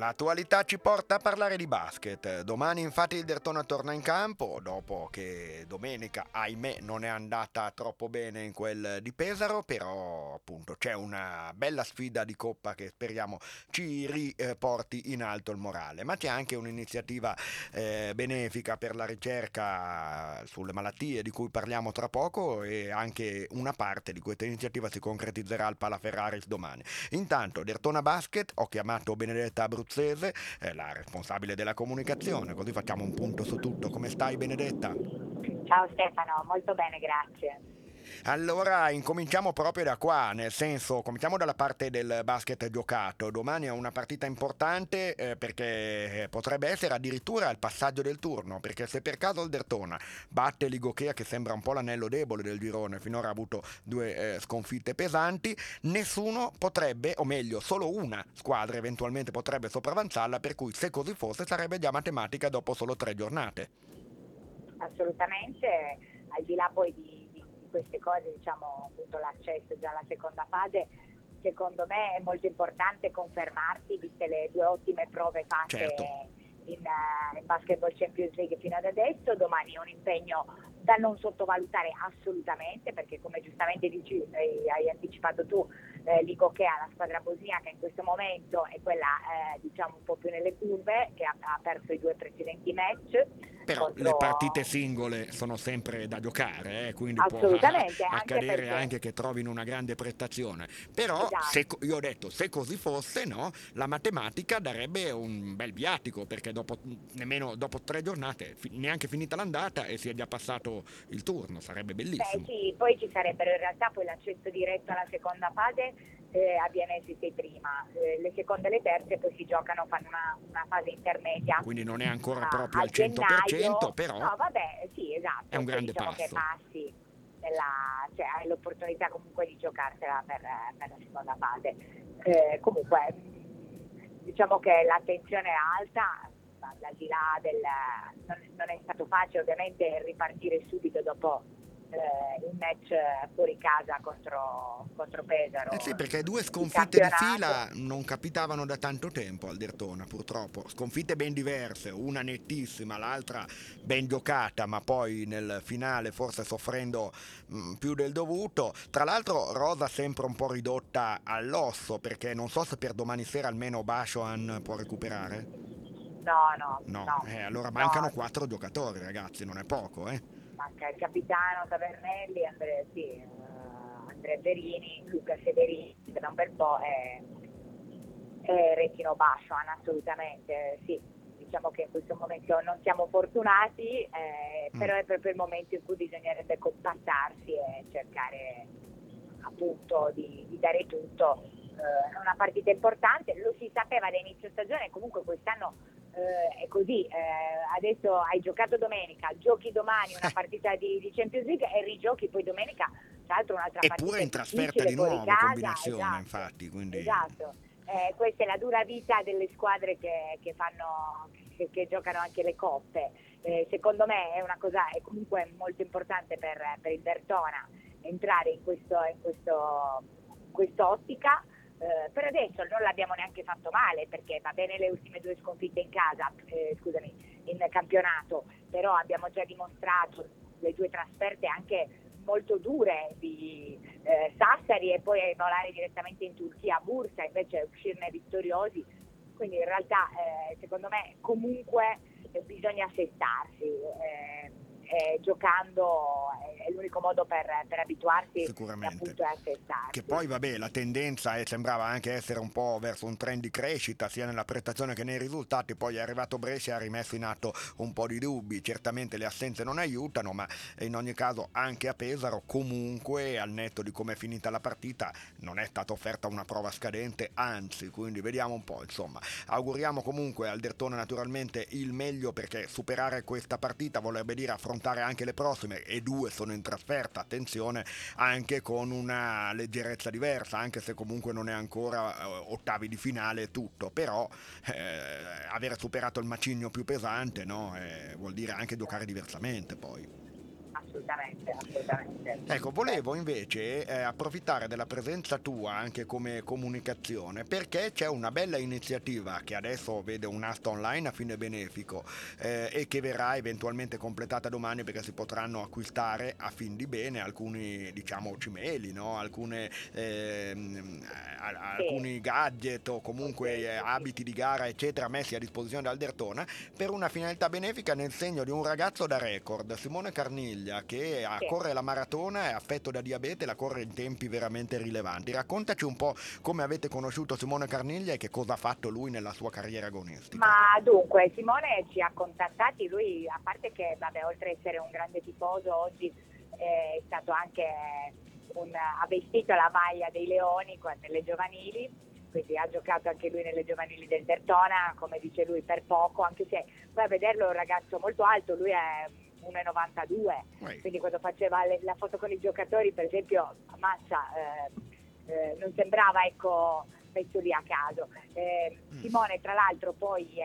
L'attualità ci porta a parlare di basket. Domani infatti il Dertona torna in campo, dopo che domenica, ahimè, non è andata troppo bene in quel di Pesaro, però appunto c'è una bella sfida di coppa che speriamo ci riporti in alto il morale. Ma c'è anche un'iniziativa eh, benefica per la ricerca sulle malattie di cui parliamo tra poco e anche una parte di questa iniziativa si concretizzerà al Palaferraris domani. Intanto, Dertona Basket, ho chiamato Benedetta Abruzzese abruzzese, la responsabile della comunicazione, così facciamo un punto su tutto. Come stai Benedetta? Ciao Stefano, molto bene, grazie. Allora incominciamo proprio da qua, nel senso cominciamo dalla parte del basket giocato. Domani è una partita importante eh, perché potrebbe essere addirittura il passaggio del turno, perché se per caso il Dertona batte l'Igokea che sembra un po' l'anello debole del girone, finora ha avuto due eh, sconfitte pesanti, nessuno potrebbe, o meglio solo una squadra eventualmente potrebbe sopravanzarla, per cui se così fosse sarebbe già matematica dopo solo tre giornate. Assolutamente, al di là poi di queste cose, diciamo appunto l'accesso già alla seconda fase, secondo me è molto importante confermarsi, viste le due ottime prove fatte certo. in, uh, in Basketball Champions League fino ad adesso, domani è un impegno da non sottovalutare assolutamente perché come giustamente dici, hai anticipato tu, eh, ha la squadra bosniaca in questo momento è quella eh, diciamo un po' più nelle curve che ha, ha perso i due precedenti match però contro... le partite singole sono sempre da giocare, eh, quindi può accadere anche, anche, che trovino una grande prestazione. Però esatto. se, io ho detto, se così fosse, no, la matematica darebbe un bel viatico, perché dopo, nemmeno dopo tre giornate, neanche finita l'andata e si è già passato il turno, sarebbe bellissimo. Beh, sì, poi ci sarebbero in realtà poi l'accesso diretto alla seconda fase eh, avviene se sei prima, eh, le seconde e le terze poi si giocano, fanno una, una fase intermedia. Quindi non è ancora proprio al 100%, gennaio, però no, vabbè, sì, esatto, è un grande diciamo passo. Che passi nella, cioè, hai l'opportunità comunque di giocarsela per, per la seconda fase. Eh, comunque diciamo che l'attenzione è alta, al di là del... Non, non è stato facile ovviamente ripartire subito dopo eh, il match fuori casa contro, contro Pesaro. Eh sì, perché due sconfitte di fila non capitavano da tanto tempo al Dertona, purtroppo. Sconfitte ben diverse, una nettissima, l'altra ben giocata, ma poi nel finale forse soffrendo mh, mm, più del dovuto. Tra l'altro Rosa sempre un po' ridotta all'osso, perché non so se per domani sera almeno Bashoan può recuperare. No, no. No, no. Eh, allora mancano no. quattro giocatori, ragazzi, non è poco, eh manca il capitano Tavernelli, Andre, sì, uh, Andrea Verini, Luca Severini da un bel po' e, e Retino Bascian, assolutamente, sì. Diciamo che in questo momento non siamo fortunati, eh, mm. però è proprio il momento in cui bisognerebbe compattarsi e cercare appunto di, di dare tutto. Eh, è una partita importante, lo si sapeva da inizio stagione, comunque quest'anno eh, è così, eh, adesso hai giocato domenica, giochi domani una partita di, di, Champions League e rigiochi poi domenica, tra l'altro un'altra partita. Eppure in trasferta di nuovo, casa, combinazione esatto, infatti. Quindi... Esatto, eh, questa è la dura vita delle squadre che, che, fanno, che, che giocano anche le coppe. Eh, secondo me è una cosa è comunque molto importante per, per il Bertona entrare in, questo, in questo, quest'ottica eh, per adesso non l'abbiamo neanche fatto male perché va bene le ultime due sconfitte in casa, eh, scusami, in campionato, però abbiamo già dimostrato le due trasferte anche molto dure di eh, Sassari e poi volare direttamente in Turchia a Bursa, invece uscirne vittoriosi. Quindi in realtà eh, secondo me comunque bisogna assestarsi. Eh, eh, giocando è l'unico modo per, per abituarsi appunto a assestarsi. Che poi vabbè la tendenza è, sembrava anche essere un po' verso un trend di crescita sia nella prestazione che nei risultati, poi è arrivato Brescia e ha rimesso in atto un po' di dubbi, certamente le assenze non aiutano ma in ogni caso anche a Pesaro comunque al netto di come è finita la partita non è stata offerta una prova scadente, anzi quindi vediamo un po' insomma. Auguriamo comunque al Dertone naturalmente il meglio perché superare questa partita vorrebbe dire affrontare affrontare anche le prossime e due sono in trasferta, attenzione, anche con una leggerezza diversa, anche se comunque non è ancora eh, ottavi di finale e tutto, però eh, aver superato il macigno più pesante no? eh, vuol dire anche giocare diversamente poi assolutamente, assolutamente. Ecco, volevo invece eh, approfittare della presenza tua anche come comunicazione perché c'è una bella iniziativa che adesso vede un asta online a fine benefico eh, e che verrà eventualmente completata domani perché si potranno acquistare a fin di bene alcuni diciamo cimeli, no? Alcune, ehm, sì. alcuni gadget o comunque eh, abiti di gara eccetera messi a disposizione dal Dertona per una finalità benefica nel segno di un ragazzo da record, Simone Carniglia, che sì. corre la maratona, è affetto da diabete e la corre in tempi veramente rilevanti. Raccontaci un po' come avete conosciuto Simone Carniglia e che cosa ha fatto lui nella sua carriera agonistica. Ma dunque, Simone ci ha contattati, lui a parte che vabbè, oltre ad essere un grande tifoso oggi eh, è stato anche un, ha vestito la maglia dei Leoni nelle giovanili quindi ha giocato anche lui nelle giovanili del Dertona, come dice lui, per poco, anche se poi a vederlo è un ragazzo molto alto, lui è 1,92, quindi quando faceva le, la foto con i giocatori, per esempio, a Massa eh, eh, non sembrava ecco, messo lì a caso. Eh. Simone, tra l'altro, poi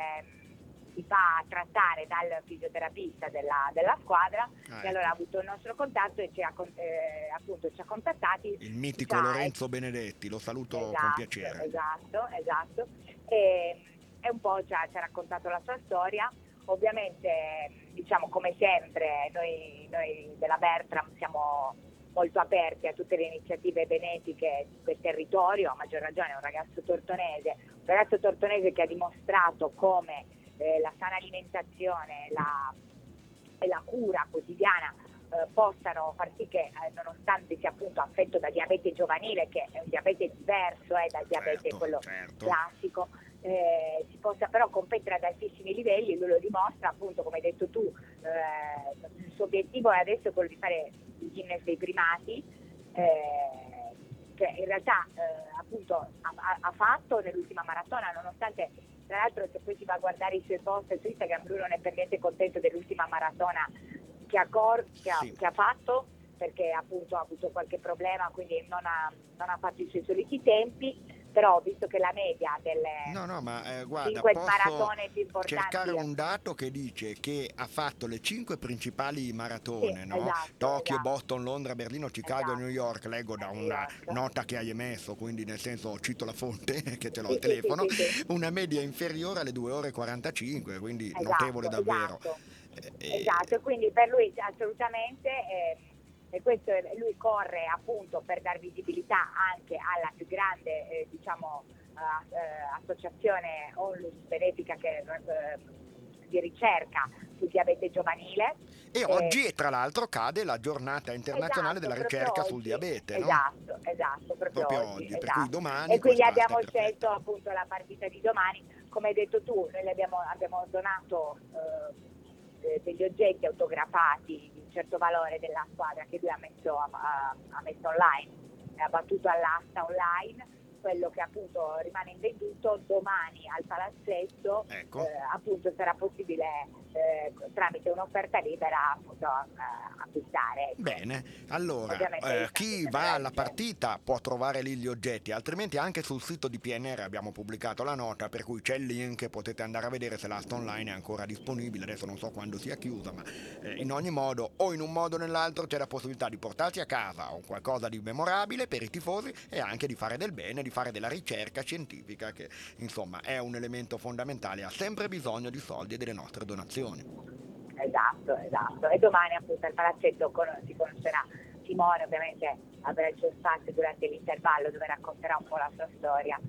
si fa trattare dal fisioterapista della, della squadra ah, e allora ha avuto il nostro contatto e ci ha, eh, appunto, ci ha contattati. Il mitico Lorenzo Benedetti, lo saluto esatto, con piacere. Esatto, esatto. E, e un po' ci ha, ci ha, raccontato la sua storia. Ovviamente, diciamo come sempre, noi, noi della Bertram siamo molto aperti a tutte le iniziative benefiche del territorio, a maggior ragione è un ragazzo tortonese, un ragazzo tortonese che ha dimostrato come eh, la sana alimentazione la, e la cura quotidiana eh, possano far sì che eh, nonostante sia appunto affetto da diabete giovanile, che è un diabete diverso eh, dal diabete certo, quello certo. classico, eh, possa però competere ad altissimi livelli e lui lo dimostra appunto come hai detto tu, eh, il suo obiettivo è adesso quello di fare il Guinness dei primati che in realtà appunto ha, ha fatto nell'ultima maratona nonostante tra l'altro se poi si va a guardare i suoi post su Instagram lui non è per niente contento dell'ultima maratona che ha, cor- che ha, sì. che ha fatto perché appunto ha avuto qualche problema quindi non ha, non ha fatto i suoi soliti tempi però visto che la media delle no, no, ma, eh, guarda, 5 maratone più importanti cercare un dato che dice che ha fatto le 5 principali maratone sì, no? esatto, Tokyo, esatto. Boston, Londra, Berlino, Chicago esatto. New York leggo da una nota che hai emesso quindi nel senso cito la fonte che ce l'ho al telefono sì, una media inferiore alle 2 ore e 45 quindi esatto, notevole davvero esatto, eh, esatto. quindi per lui assolutamente eh, e questo lui corre appunto per dar visibilità anche alla più grande eh, diciamo, uh, associazione onlus benefica che, uh, di ricerca sul diabete giovanile. E eh, oggi tra l'altro cade la giornata internazionale esatto, della ricerca sul diabete. Esatto, no? esatto, proprio, proprio oggi. oggi esatto. Per cui esatto. domani. E quindi abbiamo scelto appunto la partita di domani. Come hai detto tu, noi abbiamo, abbiamo donato eh, degli oggetti autografati certo valore della squadra che lui ha messo, ha, ha messo online, ha battuto all'asta online quello che appunto rimane invenduto domani al palazzetto ecco. eh, appunto sarà possibile eh, tramite un'offerta libera appunto eh, acquistare. Ecco. Bene, allora eh, chi va alla partita può trovare lì gli oggetti, altrimenti anche sul sito di PNR abbiamo pubblicato la nota per cui c'è il link, potete andare a vedere se l'asta online è ancora disponibile, adesso non so quando sia chiusa, ma eh, in ogni modo o in un modo o nell'altro c'è la possibilità di portarsi a casa un qualcosa di memorabile per i tifosi e anche di fare del bene, di fare della ricerca scientifica che insomma è un elemento fondamentale, ha sempre bisogno di soldi e delle nostre donazioni. Esatto, esatto. E domani appunto al palazzetto si conoscerà Simone, ovviamente avrà il suo spazio durante l'intervallo dove racconterà un po' la sua storia